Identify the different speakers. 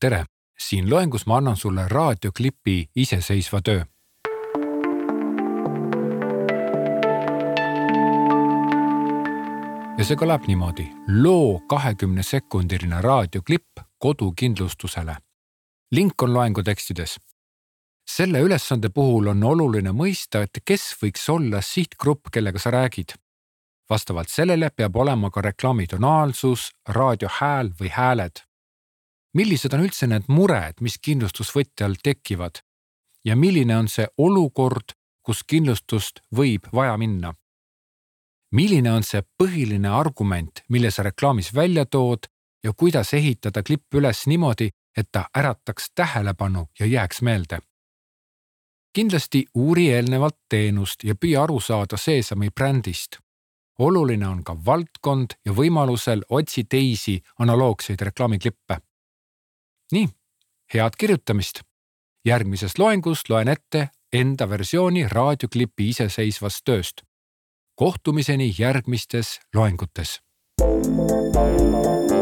Speaker 1: tere, siin loengus ma annan sulle raadioklipi iseseisva töö. ja see kõlab niimoodi. loo kahekümne sekundiline raadioklipp kodukindlustusele. link on loengu tekstides. selle ülesande puhul on oluline mõista, et kes võiks olla sihtgrupp, kellega sa räägid. vastavalt sellele peab olema ka reklaami tonaalsus, raadio hääl või hääled millised on üldse need mured, mis kindlustusvõtjal tekivad ja milline on see olukord, kus kindlustust võib vaja minna? milline on see põhiline argument, mille sa reklaamis välja tood ja kuidas ehitada klipp üles niimoodi, et ta ärataks tähelepanu ja jääks meelde? kindlasti uuri eelnevalt teenust ja püüa aru saada Seesami brändist. oluline on ka valdkond ja võimalusel otsi teisi analoogseid reklaamiklippe nii, head kirjutamist. järgmises loengus loen ette enda versiooni raadioklipi iseseisvast tööst. kohtumiseni järgmistes loengutes. thank you